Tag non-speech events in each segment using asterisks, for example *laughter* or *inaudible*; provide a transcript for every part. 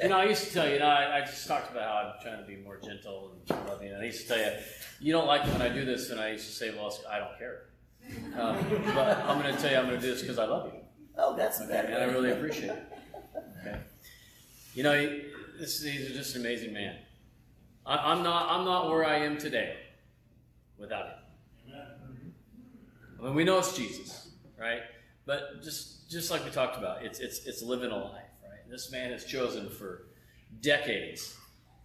*laughs* You know, I used to tell you, you know, I, I, just talked about how I'm trying to be more gentle and loving. And I used to tell you, you don't like it when I do this, and I used to say, well, I don't care. Um, but I'm going to tell you, I'm going to do this because I love you. Oh, that's okay? And I really appreciate it. Okay. You know, this, he's just an amazing man. I, am not. I'm not where I am today without him. I mean, we know it's Jesus, right? But just just like we talked about, it's it's it's living a life. This man has chosen for decades,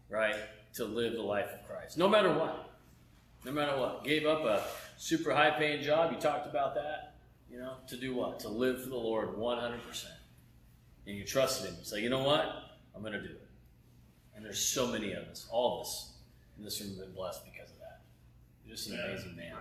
right, to live the life of Christ. No matter what. No matter what. Gave up a super high paying job. You talked about that. You know, to do what? To live for the Lord 100%. And you trusted Him. You say, you know what? I'm going to do it. And there's so many of us, all of us in this room have been blessed because of that. You're just an amazing man.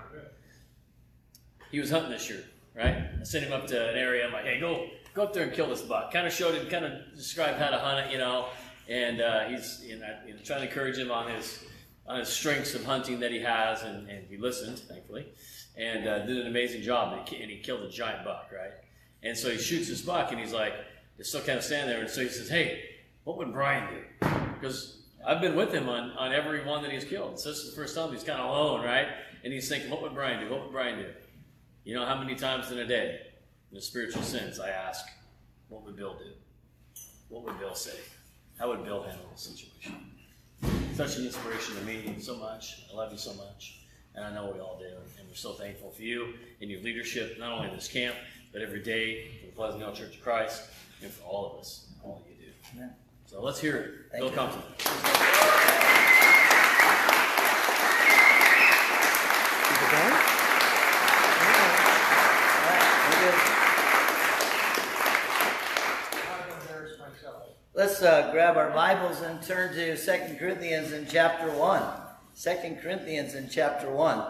He was hunting this year, right? I sent him up to an area. I'm like, hey, go go up there and kill this buck. Kind of showed him, kind of described how to hunt it, you know. And uh, he's you know, trying to encourage him on his on his strengths of hunting that he has, and, and he listened, thankfully, and uh, did an amazing job. And he, and he killed a giant buck, right? And so he shoots his buck, and he's like, he's still kind of standing there. And so he says, "Hey, what would Brian do?" Because I've been with him on, on every one that he's killed. So this is the first time he's kind of alone, right? And he's thinking, what would Brian do? What would Brian do? You know, how many times in a day? In a spiritual sense, I ask, what would Bill do? What would Bill say? How would Bill handle the situation? Such an inspiration to me so much. I love you so much. And I know we all do. And we're so thankful for you and your leadership, not only in this camp, but every day for the Pleasant Hill Church of Christ and for all of us, all you do. Amen. So let's hear it. Thank Bill Compton. Keep it going. Let's uh, grab our Bibles and turn to Second Corinthians in chapter 1. 2 Corinthians in chapter 1.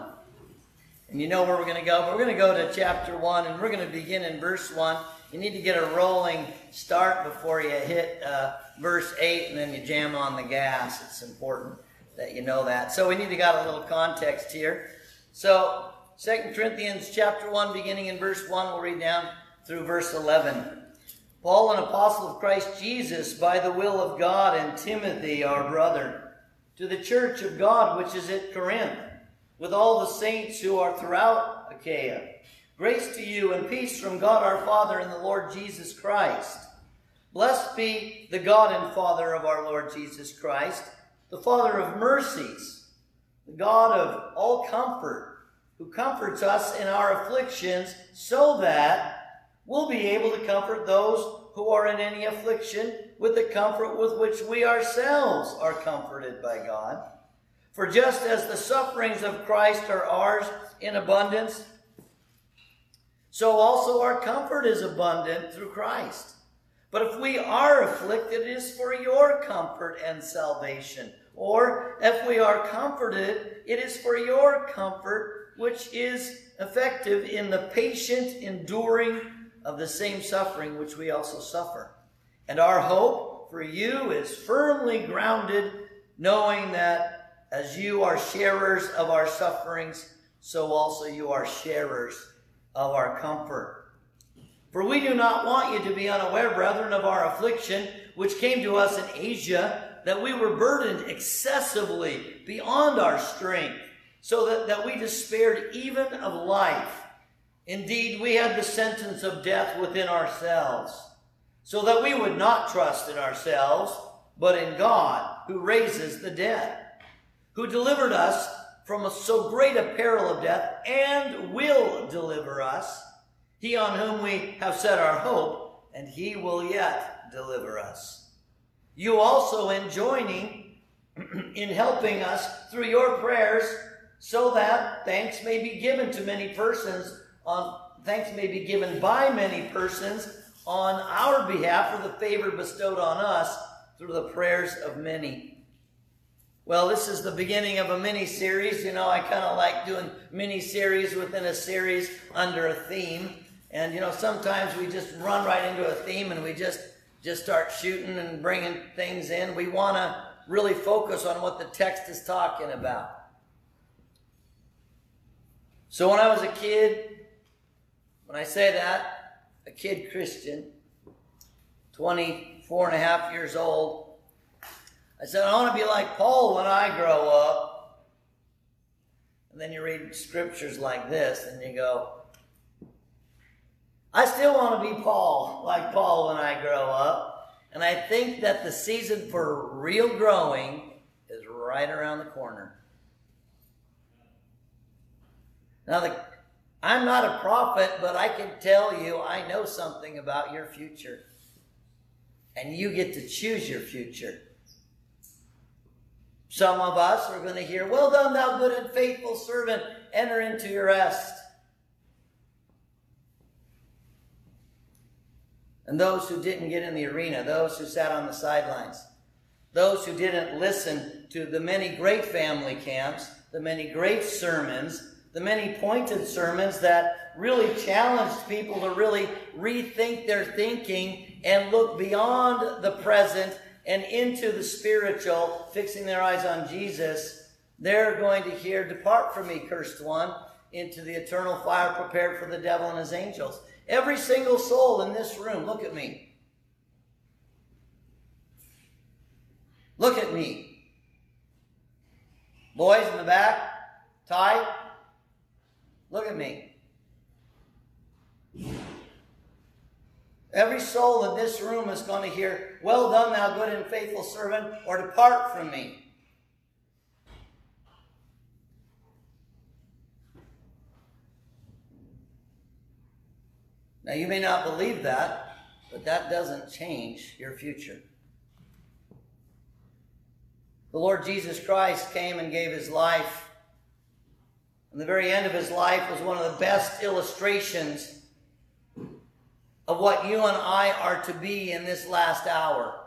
And you know where we're going to go? We're going to go to chapter 1 and we're going to begin in verse 1. You need to get a rolling start before you hit uh, verse 8 and then you jam on the gas. It's important that you know that. So we need to got a little context here. So 2 Corinthians chapter 1 beginning in verse 1, we'll read down through verse 11. Paul, an apostle of Christ Jesus, by the will of God, and Timothy, our brother, to the church of God which is at Corinth, with all the saints who are throughout Achaia. Grace to you and peace from God our Father and the Lord Jesus Christ. Blessed be the God and Father of our Lord Jesus Christ, the Father of mercies, the God of all comfort, who comforts us in our afflictions, so that we'll be able to comfort those who are in any affliction with the comfort with which we ourselves are comforted by God. For just as the sufferings of Christ are ours in abundance, so also our comfort is abundant through Christ. But if we are afflicted, it is for your comfort and salvation. Or if we are comforted, it is for your comfort, which is effective in the patient enduring of the same suffering which we also suffer. And our hope for you is firmly grounded, knowing that as you are sharers of our sufferings, so also you are sharers of our comfort. For we do not want you to be unaware, brethren, of our affliction, which came to us in Asia, that we were burdened excessively beyond our strength, so that, that we despaired even of life. Indeed, we had the sentence of death within ourselves, so that we would not trust in ourselves, but in God, who raises the dead, who delivered us from so great a peril of death, and will deliver us, he on whom we have set our hope, and he will yet deliver us. You also in joining, *clears throat* in helping us through your prayers, so that thanks may be given to many persons on thanks may be given by many persons on our behalf for the favor bestowed on us through the prayers of many. Well, this is the beginning of a mini series. You know, I kind of like doing mini series within a series under a theme. And you know, sometimes we just run right into a theme and we just just start shooting and bringing things in. We want to really focus on what the text is talking about. So when I was a kid, when I say that, a kid Christian, 24 and a half years old, I said, I want to be like Paul when I grow up. And then you read scriptures like this and you go, I still want to be Paul, like Paul when I grow up. And I think that the season for real growing is right around the corner. Now, the, I'm not a prophet, but I can tell you I know something about your future. And you get to choose your future. Some of us are going to hear, Well done, thou good and faithful servant, enter into your rest. And those who didn't get in the arena, those who sat on the sidelines, those who didn't listen to the many great family camps, the many great sermons, the many pointed sermons that really challenged people to really rethink their thinking and look beyond the present and into the spiritual, fixing their eyes on Jesus, they're going to hear, Depart from me, cursed one, into the eternal fire prepared for the devil and his angels. Every single soul in this room, look at me. Look at me. Boys in the back, Ty, look at me. Every soul in this room is going to hear, Well done, thou good and faithful servant, or depart from me. Now, you may not believe that, but that doesn't change your future. The Lord Jesus Christ came and gave his life. And the very end of his life was one of the best illustrations of what you and I are to be in this last hour.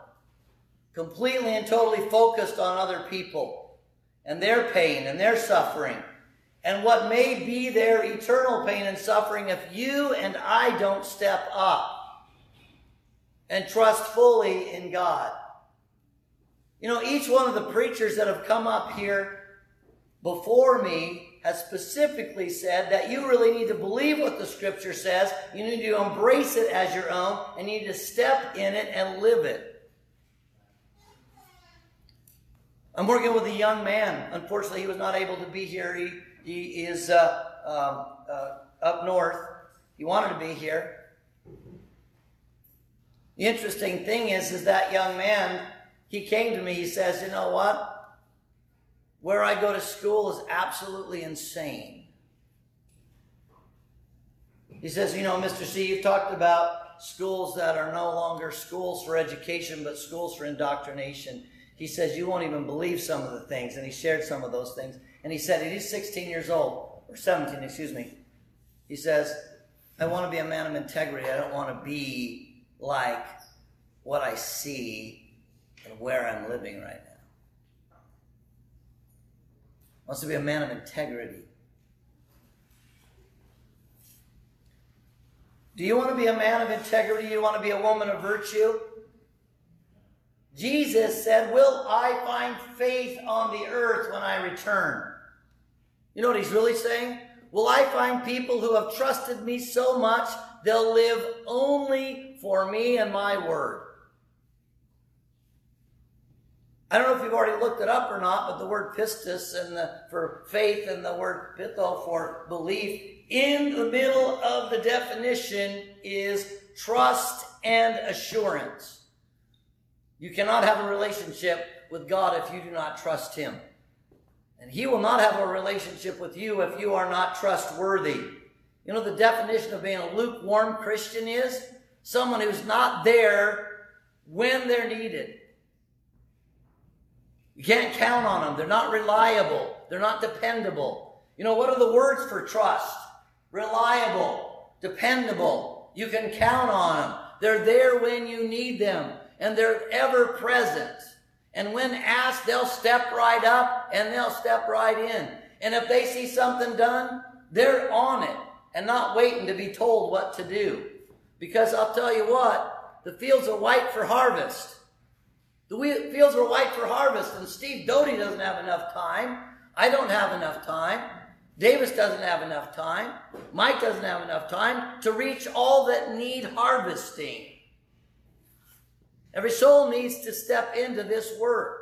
Completely and totally focused on other people and their pain and their suffering and what may be their eternal pain and suffering if you and I don't step up and trust fully in God. You know, each one of the preachers that have come up here before me has specifically said that you really need to believe what the scripture says. You need to embrace it as your own and you need to step in it and live it. I'm working with a young man. Unfortunately, he was not able to be here. He, he is uh, um, uh, up north. He wanted to be here. The interesting thing is, is that young man, he came to me, he says, you know what? Where I go to school is absolutely insane. He says, You know, Mr. C, you've talked about schools that are no longer schools for education, but schools for indoctrination. He says, You won't even believe some of the things. And he shared some of those things. And he said, He's 16 years old, or 17, excuse me. He says, I want to be a man of integrity. I don't want to be like what I see and where I'm living right now wants to be a man of integrity. Do you want to be a man of integrity? Do you want to be a woman of virtue? Jesus said, Will I find faith on the earth when I return? You know what he's really saying? Will I find people who have trusted me so much they'll live only for me and my word? I don't know if you've already looked it up or not, but the word pistis and the, for faith and the word peitho for belief in the middle of the definition is trust and assurance. You cannot have a relationship with God if you do not trust Him. And He will not have a relationship with you if you are not trustworthy. You know, the definition of being a lukewarm Christian is someone who's not there when they're needed. You can't count on them. They're not reliable. They're not dependable. You know, what are the words for trust? Reliable, dependable. You can count on them. They're there when you need them, and they're ever present. And when asked, they'll step right up and they'll step right in. And if they see something done, they're on it and not waiting to be told what to do. Because I'll tell you what, the fields are white for harvest. The fields were white for harvest, and Steve Doty doesn't have enough time. I don't have enough time. Davis doesn't have enough time. Mike doesn't have enough time to reach all that need harvesting. Every soul needs to step into this work.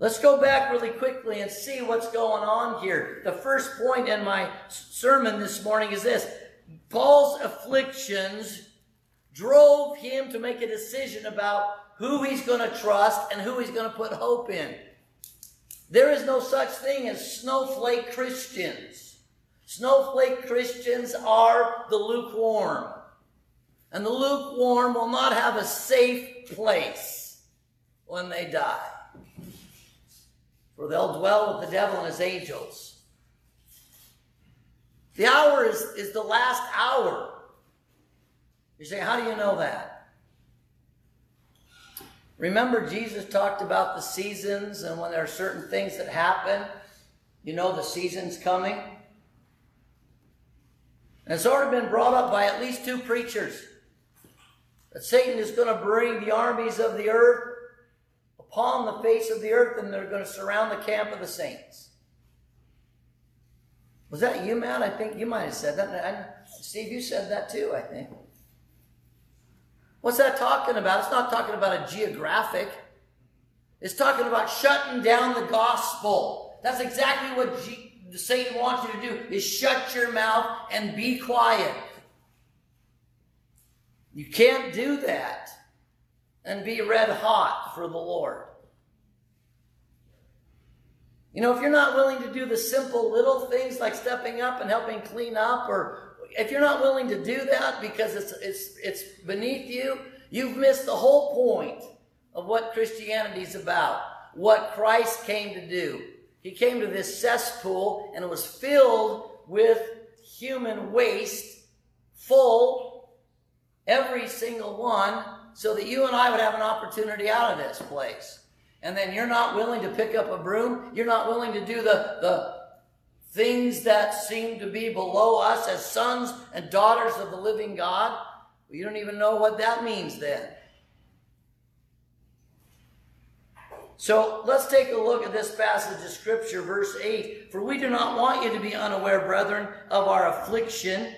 Let's go back really quickly and see what's going on here. The first point in my sermon this morning is this Paul's afflictions drove him to make a decision about who he's going to trust and who he's going to put hope in. There is no such thing as snowflake Christians. Snowflake Christians are the lukewarm. And the lukewarm will not have a safe place when they die. For they'll dwell with the devil and his angels. The hour is, is the last hour. You say, how do you know that? Remember, Jesus talked about the seasons, and when there are certain things that happen, you know the season's coming. And it's already been brought up by at least two preachers that Satan is going to bring the armies of the earth upon the face of the earth, and they're going to surround the camp of the saints. Was that you, Matt? I think you might have said that. And Steve, you said that too, I think. What's that talking about? It's not talking about a geographic. It's talking about shutting down the gospel. That's exactly what G- Satan wants you to do is shut your mouth and be quiet. You can't do that and be red hot for the Lord. You know, if you're not willing to do the simple little things like stepping up and helping clean up or if you're not willing to do that because it's, it's, it's beneath you, you've missed the whole point of what Christianity is about, what Christ came to do. He came to this cesspool and it was filled with human waste, full, every single one, so that you and I would have an opportunity out of this place. And then you're not willing to pick up a broom, you're not willing to do the, the things that seem to be below us as sons and daughters of the living God, you don't even know what that means then. So let's take a look at this passage of Scripture, verse 8. For we do not want you to be unaware, brethren, of our affliction,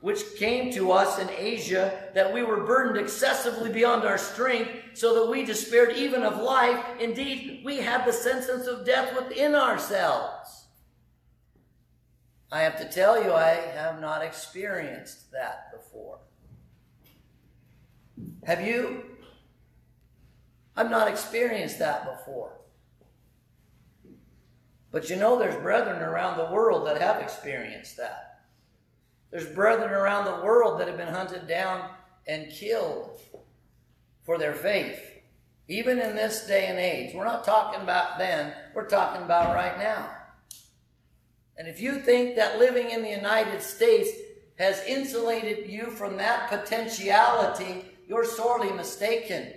which came to us in Asia, that we were burdened excessively beyond our strength, so that we despaired even of life. Indeed, we had the sentence of death within ourselves. I have to tell you, I have not experienced that before. Have you? I've not experienced that before. But you know, there's brethren around the world that have experienced that. There's brethren around the world that have been hunted down and killed for their faith. Even in this day and age. We're not talking about then, we're talking about right now. And if you think that living in the United States has insulated you from that potentiality, you're sorely mistaken.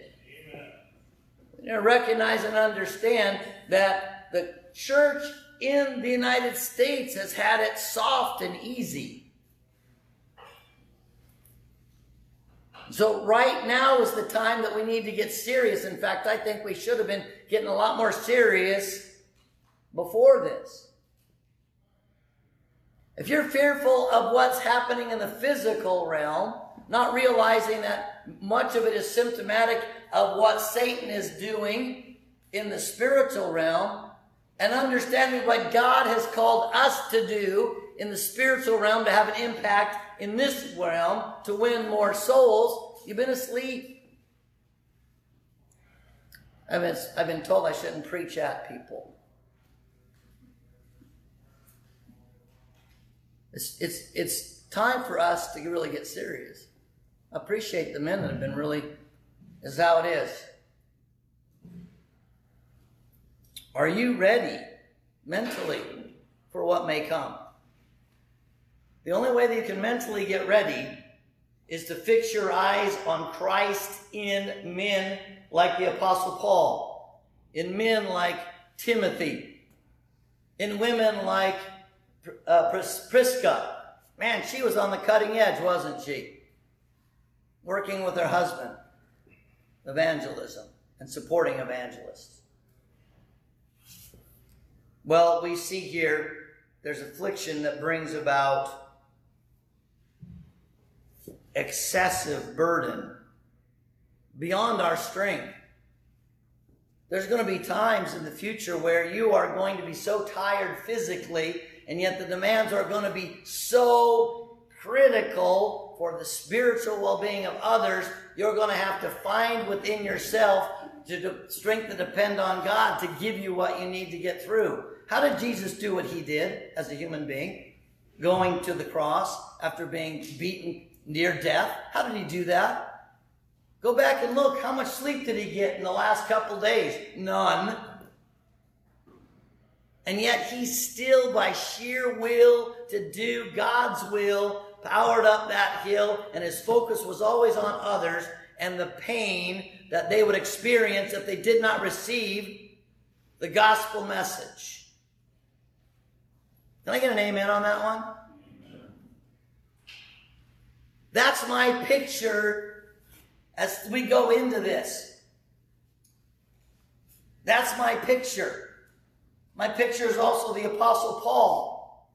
You know, recognize and understand that the church in the United States has had it soft and easy. So, right now is the time that we need to get serious. In fact, I think we should have been getting a lot more serious before this. If you're fearful of what's happening in the physical realm, not realizing that much of it is symptomatic of what Satan is doing in the spiritual realm, and understanding what God has called us to do in the spiritual realm to have an impact in this realm to win more souls, you've been asleep. I've been, I've been told I shouldn't preach at people. It's, it's, it's time for us to really get serious. I appreciate the men that have been really, is how it is. Are you ready mentally for what may come? The only way that you can mentally get ready is to fix your eyes on Christ in men like the Apostle Paul, in men like Timothy, in women like uh, Pris- Prisca. Man, she was on the cutting edge, wasn't she? Working with her husband, evangelism and supporting evangelists. Well, we see here there's affliction that brings about excessive burden beyond our strength. There's going to be times in the future where you are going to be so tired physically, and yet the demands are going to be so critical for the spiritual well being of others. You're going to have to find within yourself to strength to depend on God to give you what you need to get through. How did Jesus do what he did as a human being? Going to the cross after being beaten near death. How did he do that? Go back and look. How much sleep did he get in the last couple days? None. And yet he still, by sheer will to do God's will, powered up that hill, and his focus was always on others and the pain that they would experience if they did not receive the gospel message. Can I get an amen on that one? That's my picture as we go into this. That's my picture. My picture is also the Apostle Paul.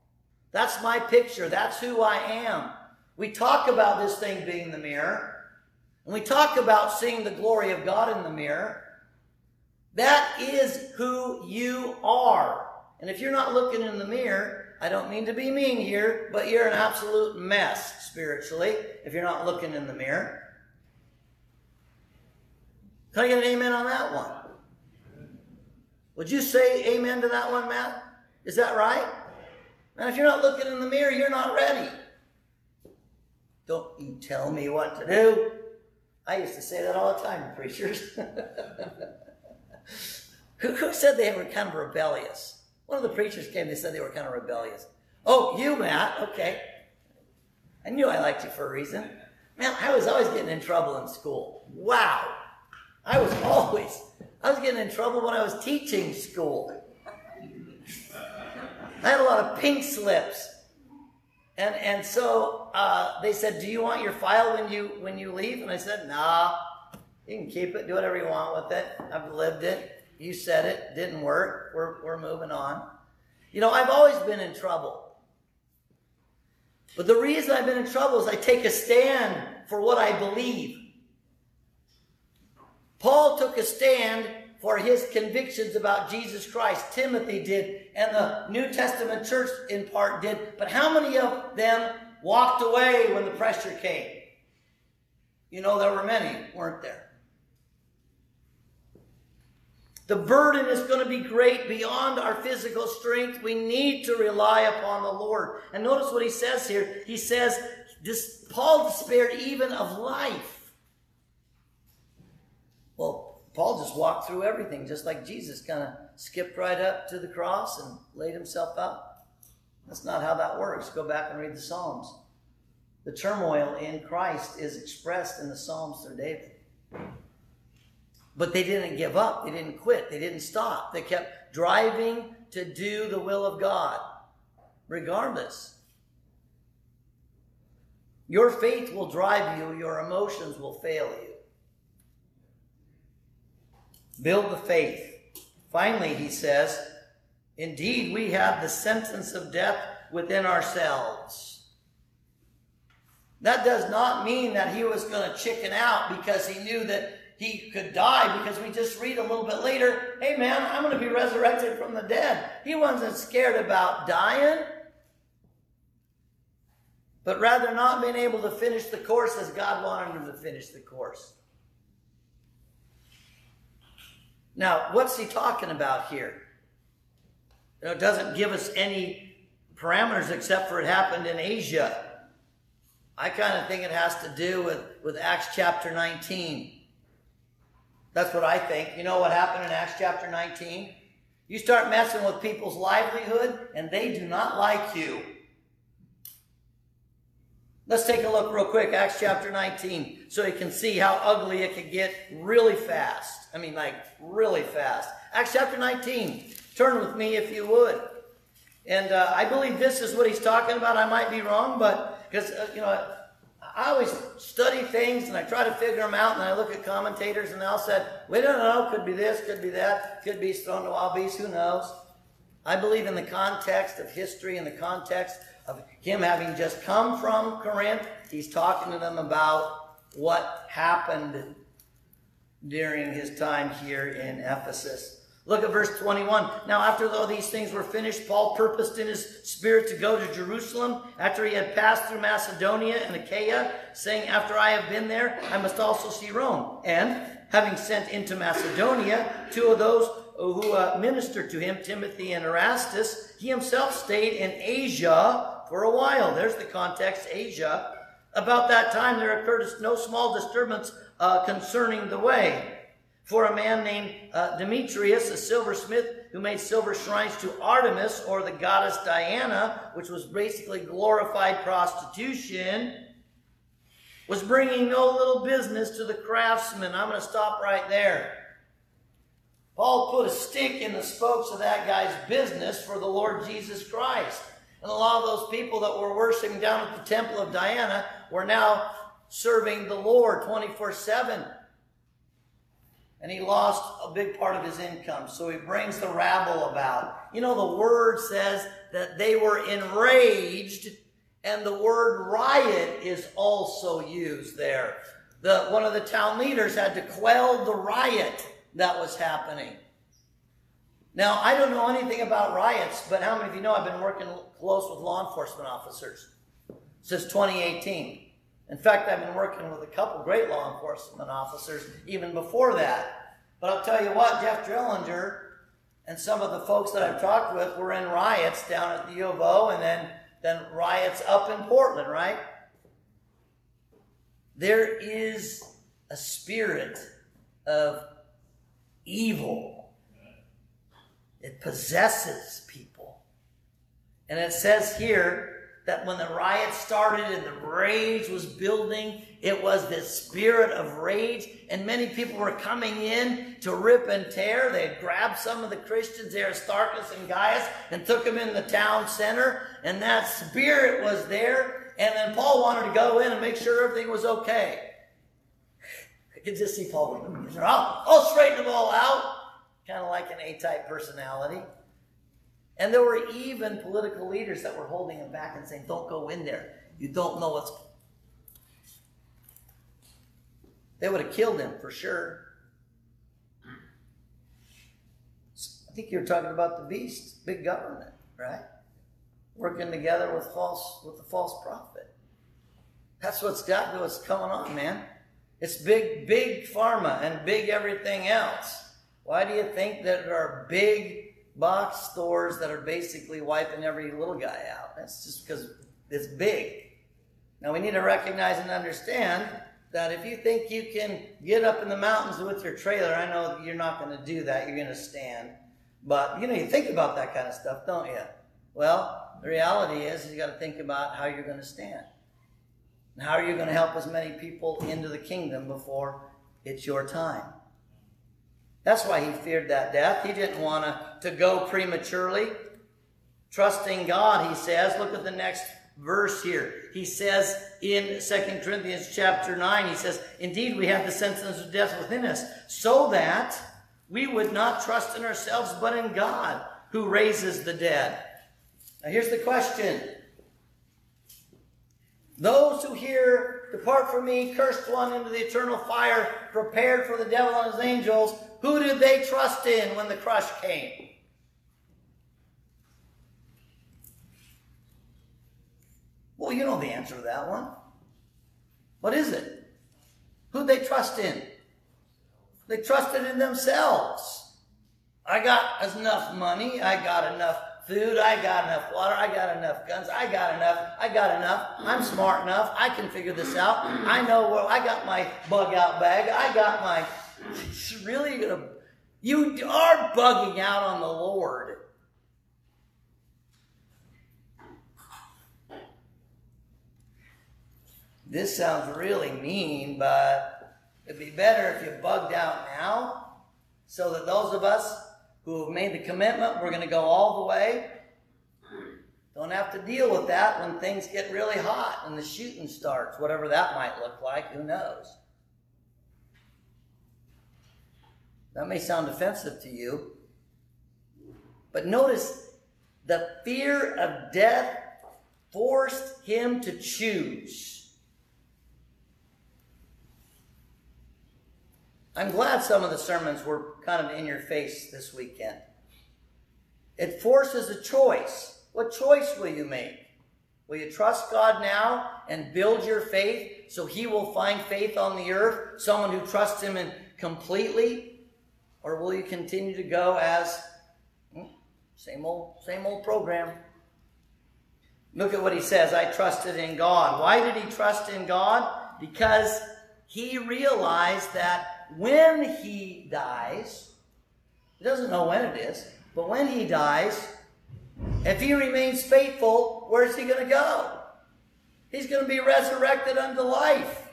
That's my picture. That's who I am. We talk about this thing being the mirror. And we talk about seeing the glory of God in the mirror. That is who you are. And if you're not looking in the mirror, I don't mean to be mean here, but you're an absolute mess spiritually if you're not looking in the mirror. Can I get an amen on that one? Would you say amen to that one, Matt? Is that right? And if you're not looking in the mirror, you're not ready. Don't you tell me what to do. I used to say that all the time to *laughs* preachers. who, who said they were kind of rebellious? One of the preachers came, they said they were kind of rebellious. Oh, you, Matt. Okay. I knew I liked you for a reason. Man, I was always getting in trouble in school. Wow. I was *laughs* always, I was getting in trouble when I was teaching school. I had a lot of pink slips. And, and so uh, they said, "Do you want your file when you when you leave?" And I said, "Nah, you can keep it. Do whatever you want with it. I've lived it. You said it didn't work. We're we're moving on." You know, I've always been in trouble. But the reason I've been in trouble is I take a stand for what I believe. Paul took a stand for his convictions about Jesus Christ. Timothy did, and the New Testament church in part did. But how many of them walked away when the pressure came? You know, there were many, weren't there? The burden is going to be great beyond our physical strength. We need to rely upon the Lord. And notice what he says here. He says, this, Paul despaired even of life. Well, Paul just walked through everything, just like Jesus kind of skipped right up to the cross and laid himself out. That's not how that works. Go back and read the Psalms. The turmoil in Christ is expressed in the Psalms through David. But they didn't give up. They didn't quit. They didn't stop. They kept driving to do the will of God, regardless. Your faith will drive you, your emotions will fail you. Build the faith. Finally, he says, Indeed, we have the sentence of death within ourselves. That does not mean that he was going to chicken out because he knew that he could die, because we just read a little bit later, hey man, I'm going to be resurrected from the dead. He wasn't scared about dying, but rather not being able to finish the course as God wanted him to finish the course. Now, what's he talking about here? It doesn't give us any parameters except for it happened in Asia. I kind of think it has to do with, with Acts chapter 19. That's what I think. You know what happened in Acts chapter 19? You start messing with people's livelihood, and they do not like you. Let's take a look real quick, Acts chapter 19, so you can see how ugly it could get really fast. I mean, like, really fast. Acts chapter 19. Turn with me if you would. And uh, I believe this is what he's talking about. I might be wrong, but because, uh, you know, I always study things and I try to figure them out, and I look at commentators and they'll say, we don't know, could be this, could be that, could be thrown to wild beasts, who knows? I believe in the context of history, and the context of him having just come from Corinth. He's talking to them about what happened during his time here in Ephesus. Look at verse 21. Now, after all these things were finished, Paul purposed in his spirit to go to Jerusalem after he had passed through Macedonia and Achaia, saying, After I have been there, I must also see Rome. And having sent into Macedonia two of those who uh, ministered to him, Timothy and Erastus, he himself stayed in Asia for a while. There's the context, Asia. About that time, there occurred no small disturbance uh, concerning the way. For a man named uh, Demetrius, a silversmith, who made silver shrines to Artemis, or the goddess Diana, which was basically glorified prostitution, was bringing no little business to the craftsmen. I'm going to stop right there. Paul put a stick in the spokes of that guy's business for the Lord Jesus Christ. And a lot of those people that were worshiping down at the temple of Diana were now serving the Lord 24 7 and he lost a big part of his income. So he brings the rabble about. You know, the word says that they were enraged, and the word riot is also used there. The, one of the town leaders had to quell the riot that was happening. Now, I don't know anything about riots, but how many of you know I've been working close with law enforcement officers since 2018? In fact, I've been working with a couple great law enforcement officers even before that. But I'll tell you what, Jeff Drillinger and some of the folks that I've talked with were in riots down at the U of O and then, then riots up in Portland, right? There is a spirit of evil. It possesses people. And it says here that when the riot started and the rage was building, it was this spirit of rage, and many people were coming in to rip and tear. They had grabbed some of the Christians, Aristarchus and Gaius, and took them in the town center, and that spirit was there. And then Paul wanted to go in and make sure everything was okay. I could just see Paul. I'll, I'll straighten them all out. Kind of like an A-type personality. And there were even political leaders that were holding him back and saying, Don't go in there. You don't know what's. They would have killed him for sure. I think you're talking about the beast, big government, right? Working together with false with the false prophet. That's what's got what's coming on, man. It's big, big pharma and big everything else. Why do you think that there are big box stores that are basically wiping every little guy out. That's just because it's big. Now we need to recognize and understand that if you think you can get up in the mountains with your trailer, I know you're not going to do that. You're going to stand. But you know, you think about that kind of stuff, don't you? Well, the reality is you got to think about how you're going to stand. And how are you going to help as many people into the kingdom before it's your time? That's why he feared that death. He didn't want to, to go prematurely. Trusting God, he says. Look at the next verse here. He says in 2 Corinthians chapter 9, he says, Indeed, we have the sentence of death within us, so that we would not trust in ourselves, but in God, who raises the dead. Now here's the question. Those who hear, Depart from me, cursed one, into the eternal fire, prepared for the devil and his angels, who did they trust in when the crush came? Well, you know the answer to that one. What is it? Who'd they trust in? They trusted in themselves. I got enough money. I got enough food. I got enough water. I got enough guns. I got enough. I got enough. I'm smart enough. I can figure this out. I know where I got my bug out bag. I got my it's really gonna. You are bugging out on the Lord. This sounds really mean, but it'd be better if you bugged out now so that those of us who have made the commitment, we're going to go all the way, don't have to deal with that when things get really hot and the shooting starts, whatever that might look like, who knows. That may sound offensive to you. But notice the fear of death forced him to choose. I'm glad some of the sermons were kind of in your face this weekend. It forces a choice. What choice will you make? Will you trust God now and build your faith so He will find faith on the earth, someone who trusts Him in completely? Or will you continue to go as hmm, same old, same old program? Look at what he says. I trusted in God. Why did he trust in God? Because he realized that when he dies, he doesn't know when it is, but when he dies, if he remains faithful, where's he going to go? He's going to be resurrected unto life.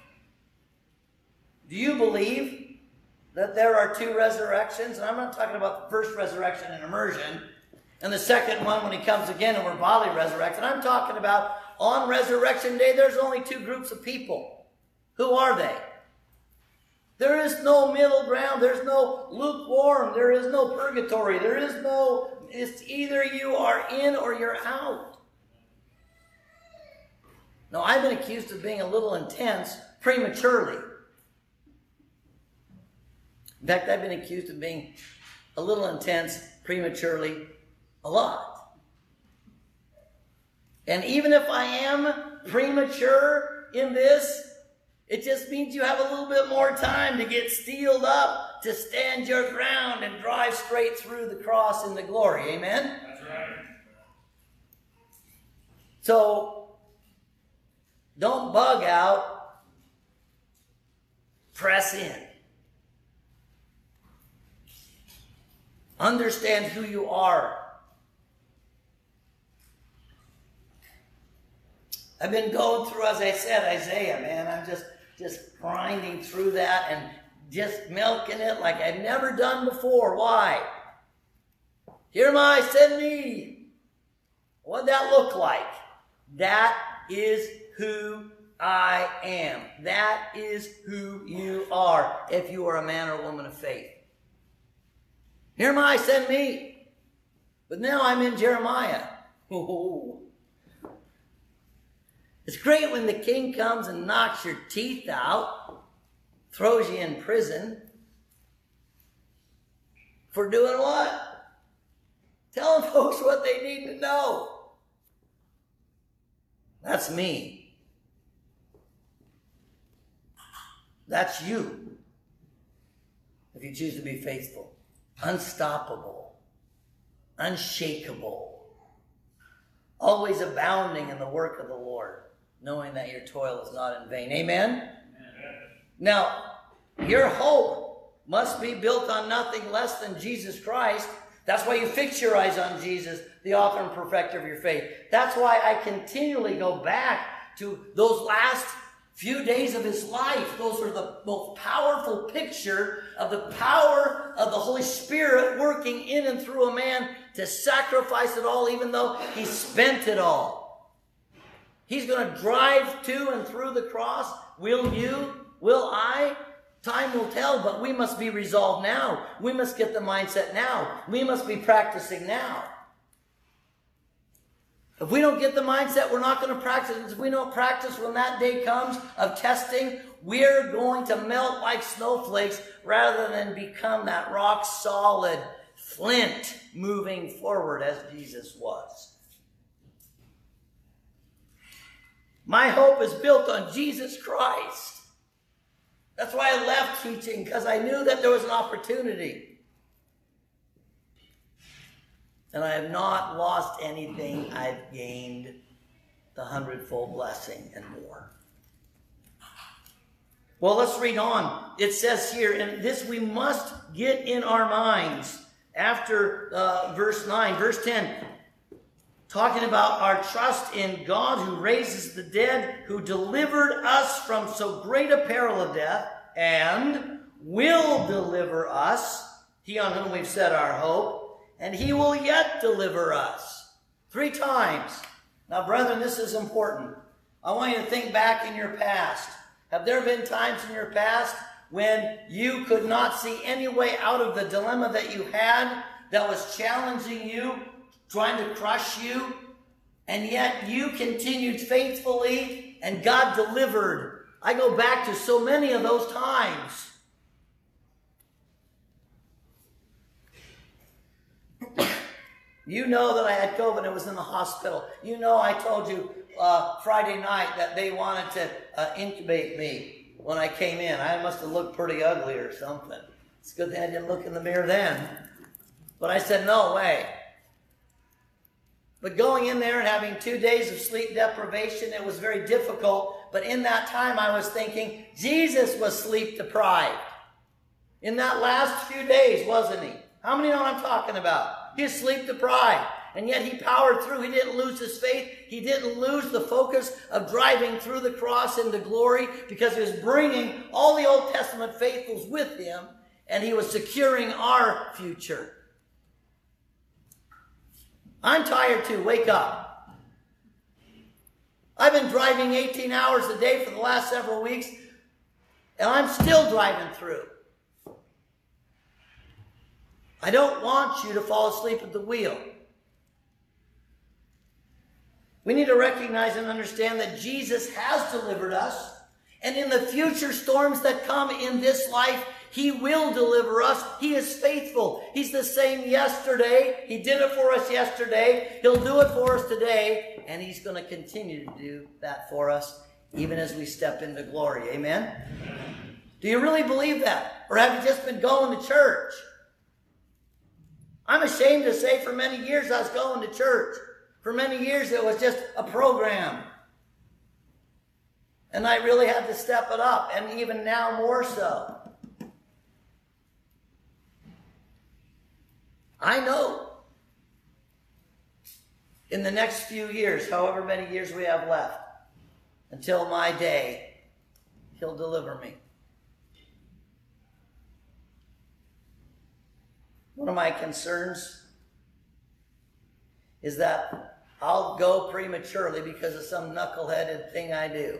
Do you believe that there are two resurrections? And I'm not talking about the first resurrection and immersion, and the second one when he comes again and we're bodily resurrected. I'm talking about on resurrection day, there's only two groups of people. Who are they? There is no middle ground. There's no lukewarm. There is no purgatory. There is no, it's either you are in or you're out. Now, I've been accused of being a little intense prematurely. In fact, I've been accused of being a little intense prematurely a lot. And even if I am premature in this, it just means you have a little bit more time to get steeled up, to stand your ground and drive straight through the cross in the glory. Amen? That's right. So, don't bug out, press in. Understand who you are. I've been going through, as I said, Isaiah, man. I'm just just grinding through that and just milking it like I've never done before. Why? Here am I, send me. What'd that look like? That is who I am. That is who you are if you are a man or a woman of faith. Here I, send me. But now I'm in Jeremiah. *laughs* Oh, it's great when the king comes and knocks your teeth out, throws you in prison. For doing what? Telling *laughs* folks what they need to know. That's me. That's you. If you choose to be faithful, unstoppable, unshakable, always abounding in the work of the Lord knowing that your toil is not in vain. Amen? Amen? Now, your hope must be built on nothing less than Jesus Christ. That's why you fix your eyes on Jesus, the author and perfecter of your faith. That's why I continually go back to those last few days of his life. Those are the most powerful picture of the power of the Holy Spirit working in and through a man to sacrifice it all, even though he spent it all. He's going to drive to and through the cross. Will you? Will I? Time will tell, but we must be resolved now. We must get the mindset now. We must be practicing now. If we don't get the mindset, we're not going to practice. If we don't practice when that day comes of testing, we're going to melt like snowflakes rather than become that rock solid flint moving forward as Jesus was. My hope is built on Jesus Christ. That's why I left teaching, because I knew that there was an opportunity. And I have not lost anything. I've gained the hundredfold blessing and more. Well, let's read on. It says here, and this we must get in our minds after uh, verse 9. Verse 10 talking about our trust in God who raises the dead, who delivered us from so great a peril of death, and will deliver us, he on whom we've set our hope, and he will yet deliver us. Three times. Now, brethren, this is important. I want you to think back in your past. Have there been times in your past when you could not see any way out of the dilemma that you had that was challenging you trying to crush you, and yet you continued faithfully and God delivered. I go back to so many of those times. You know that I had COVID and was in the hospital. You know I told you uh, Friday night that they wanted to uh, intubate me when I came in. I must have looked pretty ugly or something. It's good that I didn't look in the mirror then. But I said, no way. But going in there and having two days of sleep deprivation, it was very difficult. But in that time, I was thinking, Jesus was sleep deprived. In that last few days, wasn't he? How many know what I'm talking about? He was sleep deprived. And yet he powered through. He didn't lose his faith. He didn't lose the focus of driving through the cross into glory because he was bringing all the Old Testament faithfuls with him and he was securing our future. I'm tired too. Wake up. I've been driving 18 hours a day for the last several weeks and I'm still driving through. I don't want you to fall asleep at the wheel. We need to recognize and understand that Jesus has delivered us. And in the future storms that come in this life, He will deliver us. He is faithful. He's the same yesterday. He did it for us yesterday. He'll do it for us today. And He's going to continue to do that for us even as we step into glory. Amen? Do you really believe that? Or have you just been going to church? I'm ashamed to say for many years I was going to church. For many years it was just a program. And I really had to step it up, and even now more so. I know in the next few years, however many years we have left, until my day, He'll deliver me. One of my concerns is that I'll go prematurely because of some knuckleheaded thing I do.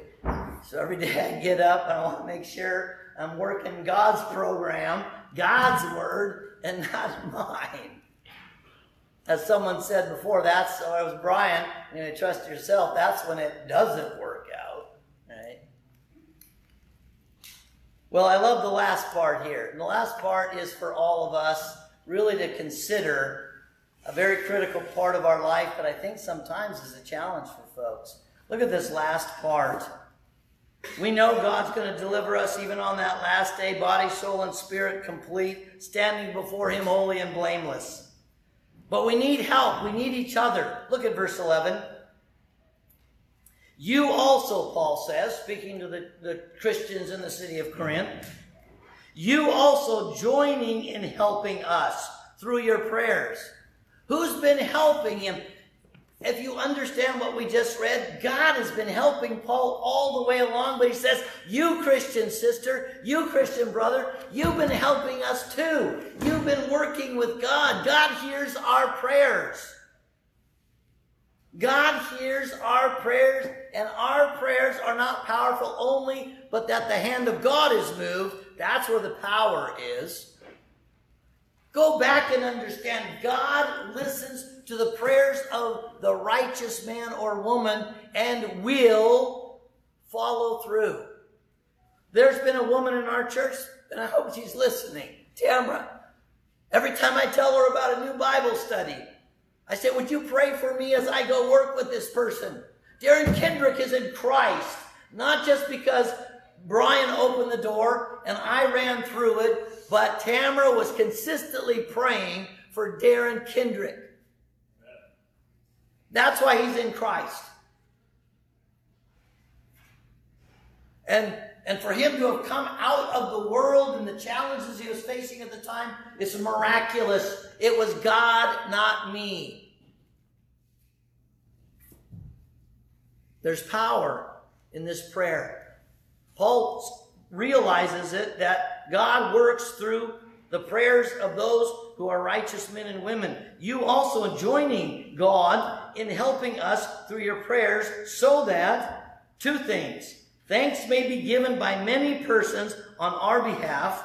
So every day I get up and I want to make sure I'm working God's program, God's word, and not *laughs* mine. As someone said before, that's so it was Brian, you know, trust yourself, that's when it doesn't work out. Right? Well, I love the last part here. And the last part is for all of us really to consider a very critical part of our life that I think sometimes is a challenge for folks. Look at this last part. We know God's going to deliver us even on that last day, body, soul, and spirit complete, standing before Him holy and blameless. But we need help. We need each other. Look at verse 11. You also, Paul says, speaking to the, the Christians in the city of Corinth, you also joining in helping us through your prayers. Who's been helping him? If you understand what we just read, God has been helping Paul all the way along, but he says, You Christian sister, you Christian brother, you've been helping us too. You've been working with God. God hears our prayers. God hears our prayers, and our prayers are not powerful only, but that the hand of God is moved. That's where the power is. Go back and understand God listens to the prayers of the righteous man or woman and will follow through. There's been a woman in our church, and I hope she's listening, Tamara. Every time I tell her about a new Bible study, I say, Would you pray for me as I go work with this person? Darren Kendrick is in Christ, not just because Brian opened the door and I ran through it, but Tamara was consistently praying for Darren Kendrick. That's why he's in Christ. And and for him to have come out of the world and the challenges he was facing at the time, it's miraculous. It was God, not me. There's power in this prayer. Paul realizes it that God works through the prayers of those who are righteous men and women. You also joining God in helping us through your prayers so that two things Thanks may be given by many persons on our behalf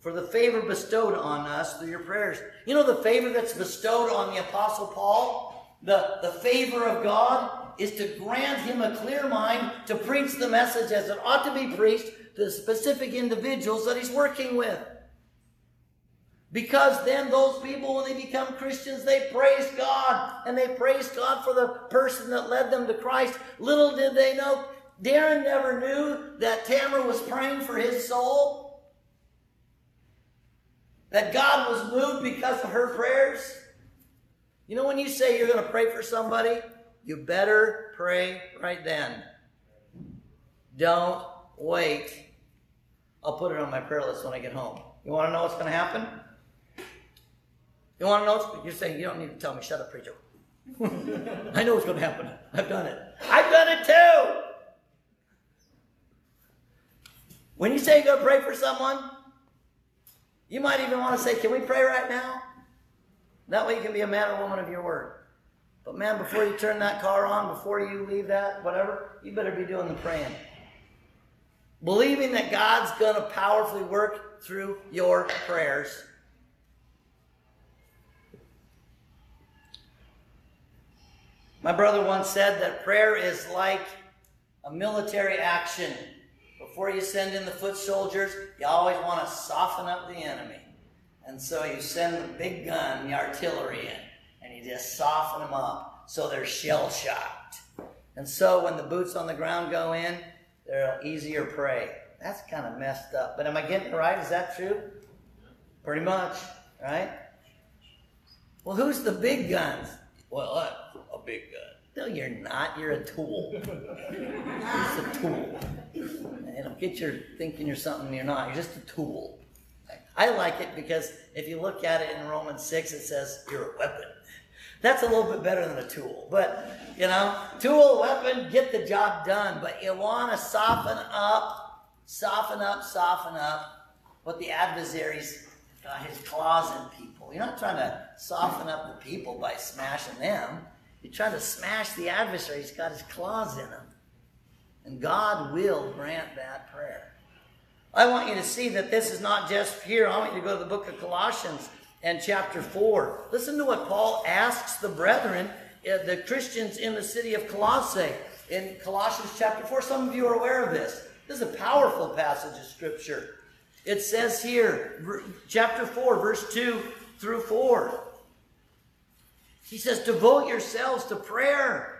for the favor bestowed on us through your prayers. You know the favor that's bestowed on the Apostle Paul? The, the favor of God is to grant him a clear mind to preach the message as it ought to be preached to the specific individuals that he's working with. Because then those people, when they become Christians, they praise God and they praise God for the person that led them to Christ. Little did they know, Darren never knew that Tamara was praying for his soul. That God was moved because of her prayers. You know, when you say you're going to pray for somebody, you better pray right then. Don't wait. I'll put it on my prayer list when I get home. You want to know what's going to happen? You want to know? You're saying you don't need to tell me. Shut up, preacher. *laughs* I know what's going to happen. I've done it. I've done it too. When you say to pray for someone, you might even want to say, Can we pray right now? That way you can be a man or woman of your word. But man, before you turn that car on, before you leave that, whatever, you better be doing the praying. Believing that God's going to powerfully work through your prayers. My brother once said that prayer is like a military action. Before you send in the foot soldiers, you always want to soften up the enemy. And so you send the big gun, the artillery in, just soften them up so they're shell shocked. And so when the boots on the ground go in, they're easier prey. That's kind of messed up. But am I getting it right? Is that true? Pretty much, right? Well, who's the big guns? Well, I'm a big gun. No, you're not. You're a tool. It's a tool. And don't get your thinking you're something you're not. You're just a tool. I like it because if you look at it in Romans 6, it says you're a weapon. That's a little bit better than a tool. But, you know, tool, weapon, get the job done. But you want to soften up, soften up, soften up what the adversary's got his claws in people. You're not trying to soften up the people by smashing them. You're trying to smash the adversary. He's got his claws in them. And God will grant that prayer. I want you to see that this is not just here. I want you to go to the book of Colossians and chapter 4. Listen to what Paul asks the brethren, uh, the Christians in the city of Colossae, in Colossians chapter 4. Some of you are aware of this. This is a powerful passage of Scripture. It says here, chapter 4, verse 2 through 4. He says, Devote yourselves to prayer.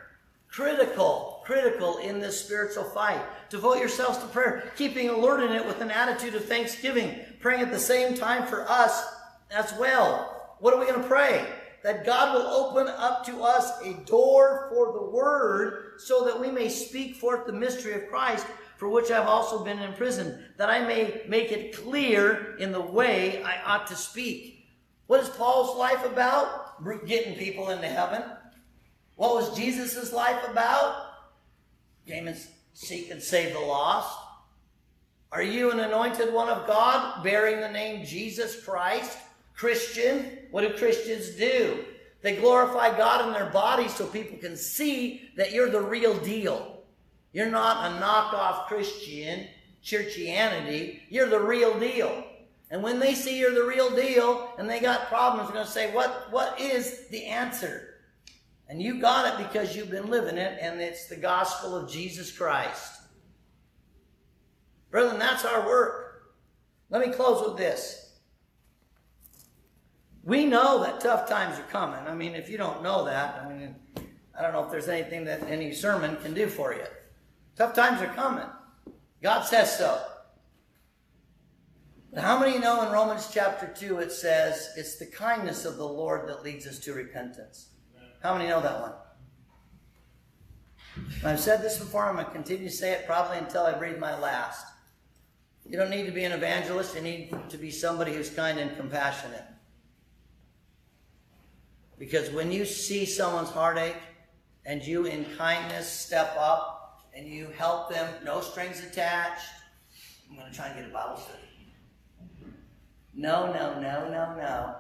Critical, critical in this spiritual fight. Devote yourselves to prayer, keeping alert in it with an attitude of thanksgiving, praying at the same time for us as well. What are we going to pray? That God will open up to us a door for the word so that we may speak forth the mystery of Christ for which I've also been imprisoned, that I may make it clear in the way I ought to speak. What is Paul's life about? Getting people into heaven. What was Jesus' life about? And seek and save the lost. Are you an anointed one of God bearing the name Jesus Christ? Christian? What do Christians do? They glorify God in their bodies so people can see that you're the real deal. You're not a knockoff Christian, churchianity. You're the real deal. And when they see you're the real deal and they got problems, they're going to say, what, what is the answer? And you got it because you've been living it, and it's the gospel of Jesus Christ. Brethren, that's our work. Let me close with this. We know that tough times are coming. I mean, if you don't know that, I mean, I don't know if there's anything that any sermon can do for you. Tough times are coming. God says so. But how many know in Romans chapter 2 it says it's the kindness of the Lord that leads us to repentance? How many know that one? I've said this before, I'm going to continue to say it probably until I breathe my last. You don't need to be an evangelist, you need to be somebody who's kind and compassionate. Because when you see someone's heartache and you, in kindness, step up and you help them, no strings attached, I'm going to try and get a Bible study. No, no, no, no, no.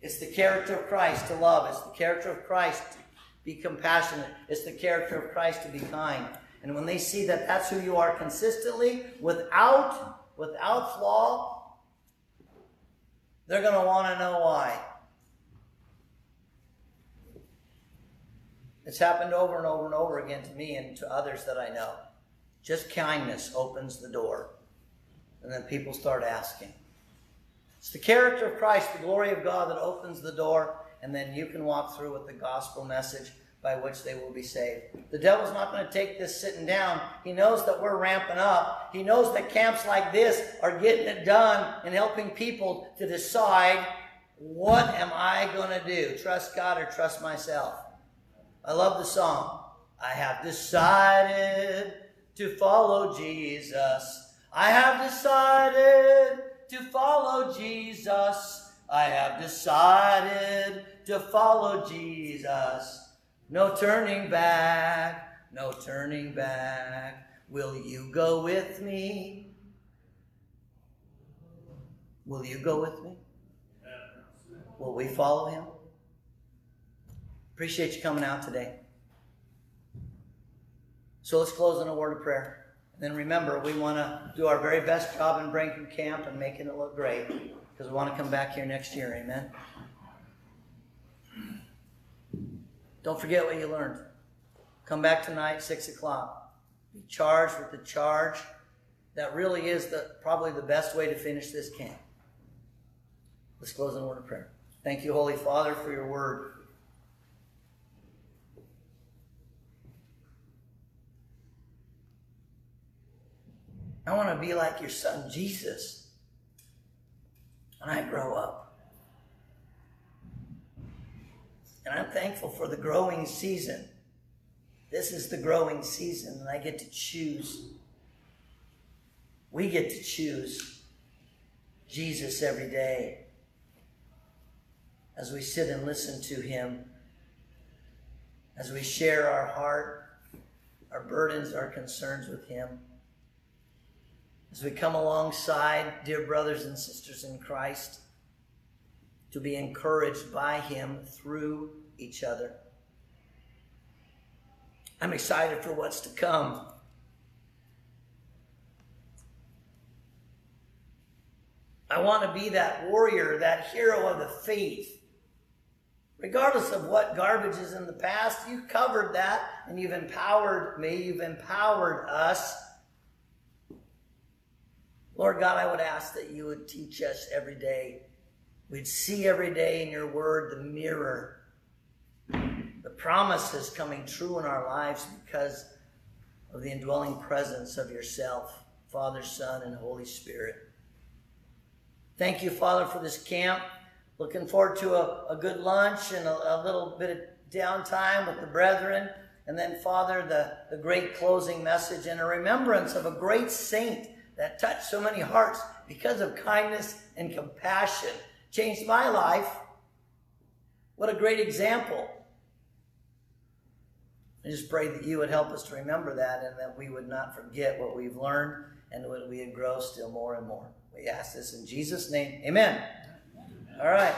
It's the character of Christ to love. It's the character of Christ to be compassionate. It's the character of Christ to be kind. And when they see that that's who you are consistently, without, without flaw, they're going to want to know why. It's happened over and over and over again to me and to others that I know. Just kindness opens the door. And then people start asking. It's the character of Christ, the glory of God that opens the door, and then you can walk through with the gospel message by which they will be saved. The devil's not going to take this sitting down. He knows that we're ramping up. He knows that camps like this are getting it done and helping people to decide what am I going to do? Trust God or trust myself? I love the song. I have decided to follow Jesus. I have decided to follow Jesus. I have decided to follow Jesus. No turning back, no turning back. Will you go with me? Will you go with me? Will we follow him? Appreciate you coming out today. So let's close in a word of prayer. And then remember, we want to do our very best job in Brankin Camp and making it look great because we want to come back here next year. Amen. Don't forget what you learned. Come back tonight, 6 o'clock. Be charged with the charge. That really is the, probably the best way to finish this camp. Let's close in a word of prayer. Thank you, Holy Father, for your word. I want to be like your son Jesus when I grow up. And I'm thankful for the growing season. This is the growing season, and I get to choose. We get to choose Jesus every day as we sit and listen to Him, as we share our heart, our burdens, our concerns with Him, as we come alongside dear brothers and sisters in Christ to be encouraged by Him through each other. I'm excited for what's to come. I want to be that warrior, that hero of the faith. Regardless of what garbage is in the past, you've covered that and you've empowered me, you've empowered us. Lord God, I would ask that you would teach us every day We'd see every day in your word the mirror, the promises coming true in our lives because of the indwelling presence of yourself, Father, Son, and Holy Spirit. Thank you, Father, for this camp. Looking forward to a, a good lunch and a, a little bit of downtime with the brethren. And then, Father, the, the great closing message and a remembrance of a great saint that touched so many hearts because of kindness and compassion changed my life. What a great example. I just pray that you would help us to remember that and that we would not forget what we've learned and that we would grow still more and more. We ask this in Jesus' name. Amen. All right.